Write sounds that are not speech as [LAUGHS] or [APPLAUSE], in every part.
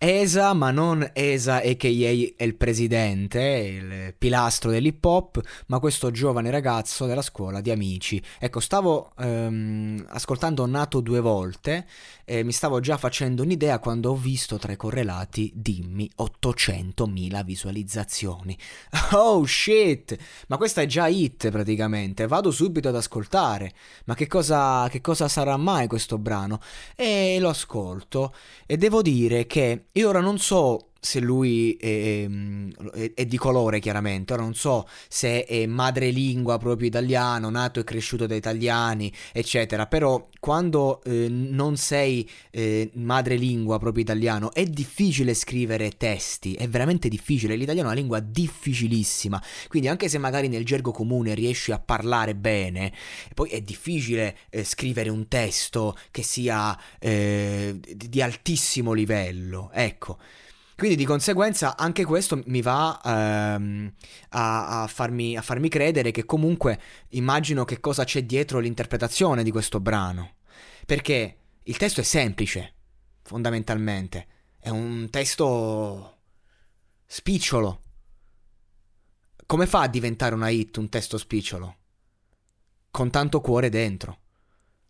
Esa, ma non Esa a.k.a. è il presidente, il pilastro dell'hip hop, ma questo giovane ragazzo della scuola di amici. Ecco, stavo ehm, ascoltando Nato due volte e mi stavo già facendo un'idea quando ho visto tra i correlati Dimmi 800.000 visualizzazioni. [LAUGHS] Oh shit! Ma questa è già hit praticamente, vado subito ad ascoltare. Ma che cosa, che cosa sarà mai questo brano? E lo ascolto e devo dire che io ora non so se lui è, è, è, di colore chiaramente, ora non so se è madrelingua proprio italiano, nato e cresciuto da italiani, eccetera, però quando eh, non sei eh, madrelingua proprio italiano è difficile scrivere testi, è veramente difficile, l'italiano è una lingua difficilissima, quindi anche se magari nel gergo comune riesci a parlare bene, poi è difficile eh, scrivere un testo che sia eh, di altissimo livello, ecco. Quindi di conseguenza anche questo mi va ehm, a, a, farmi, a farmi credere che comunque immagino che cosa c'è dietro l'interpretazione di questo brano. Perché il testo è semplice, fondamentalmente. È un testo spicciolo. Come fa a diventare una hit un testo spicciolo? Con tanto cuore dentro.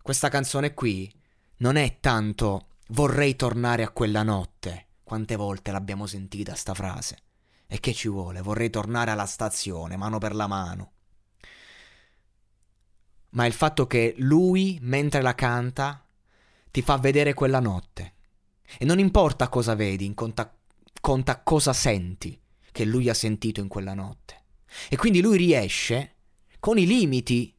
Questa canzone qui non è tanto vorrei tornare a quella notte quante volte l'abbiamo sentita sta frase? E che ci vuole? Vorrei tornare alla stazione, mano per la mano. Ma il fatto che lui, mentre la canta, ti fa vedere quella notte. E non importa cosa vedi, conta, conta cosa senti che lui ha sentito in quella notte. E quindi lui riesce, con i limiti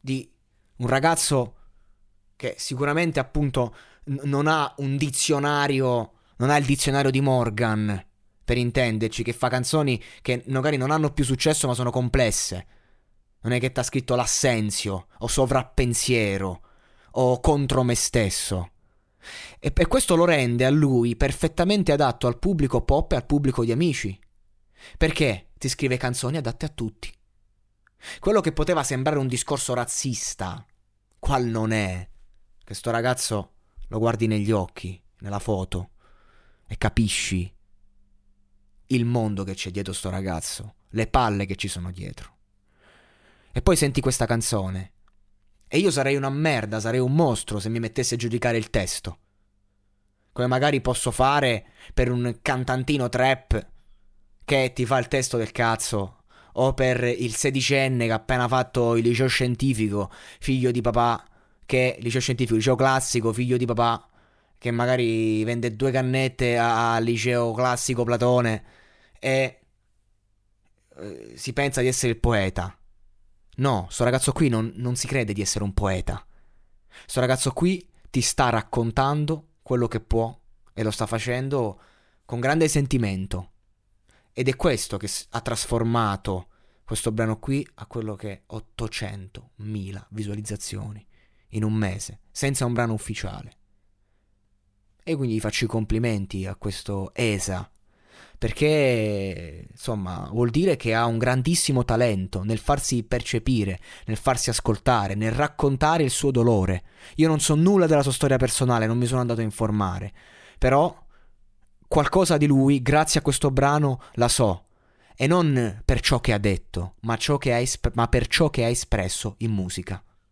di un ragazzo che sicuramente appunto n- non ha un dizionario non ha il dizionario di Morgan, per intenderci, che fa canzoni che magari non hanno più successo ma sono complesse. Non è che t'ha scritto l'assenzio, o sovrappensiero, o contro me stesso. E per questo lo rende a lui perfettamente adatto al pubblico pop e al pubblico di amici. Perché ti scrive canzoni adatte a tutti. Quello che poteva sembrare un discorso razzista, qual non è? Questo ragazzo lo guardi negli occhi, nella foto e capisci il mondo che c'è dietro sto ragazzo, le palle che ci sono dietro. E poi senti questa canzone. E io sarei una merda, sarei un mostro se mi mettessi a giudicare il testo. Come magari posso fare per un cantantino trap che ti fa il testo del cazzo. O per il sedicenne che ha appena fatto il liceo scientifico, figlio di papà, che liceo scientifico, liceo classico, figlio di papà, che magari vende due cannette al liceo classico Platone e eh, si pensa di essere il poeta. No, sto ragazzo qui non, non si crede di essere un poeta. Sto ragazzo qui ti sta raccontando quello che può e lo sta facendo con grande sentimento. Ed è questo che ha trasformato questo brano qui a quello che è 800.000 visualizzazioni in un mese, senza un brano ufficiale. E quindi faccio i complimenti a questo ESA, perché insomma vuol dire che ha un grandissimo talento nel farsi percepire, nel farsi ascoltare, nel raccontare il suo dolore. Io non so nulla della sua storia personale, non mi sono andato a informare, però qualcosa di lui, grazie a questo brano, la so. E non per ciò che ha detto, ma, che ha esp- ma per ciò che ha espresso in musica.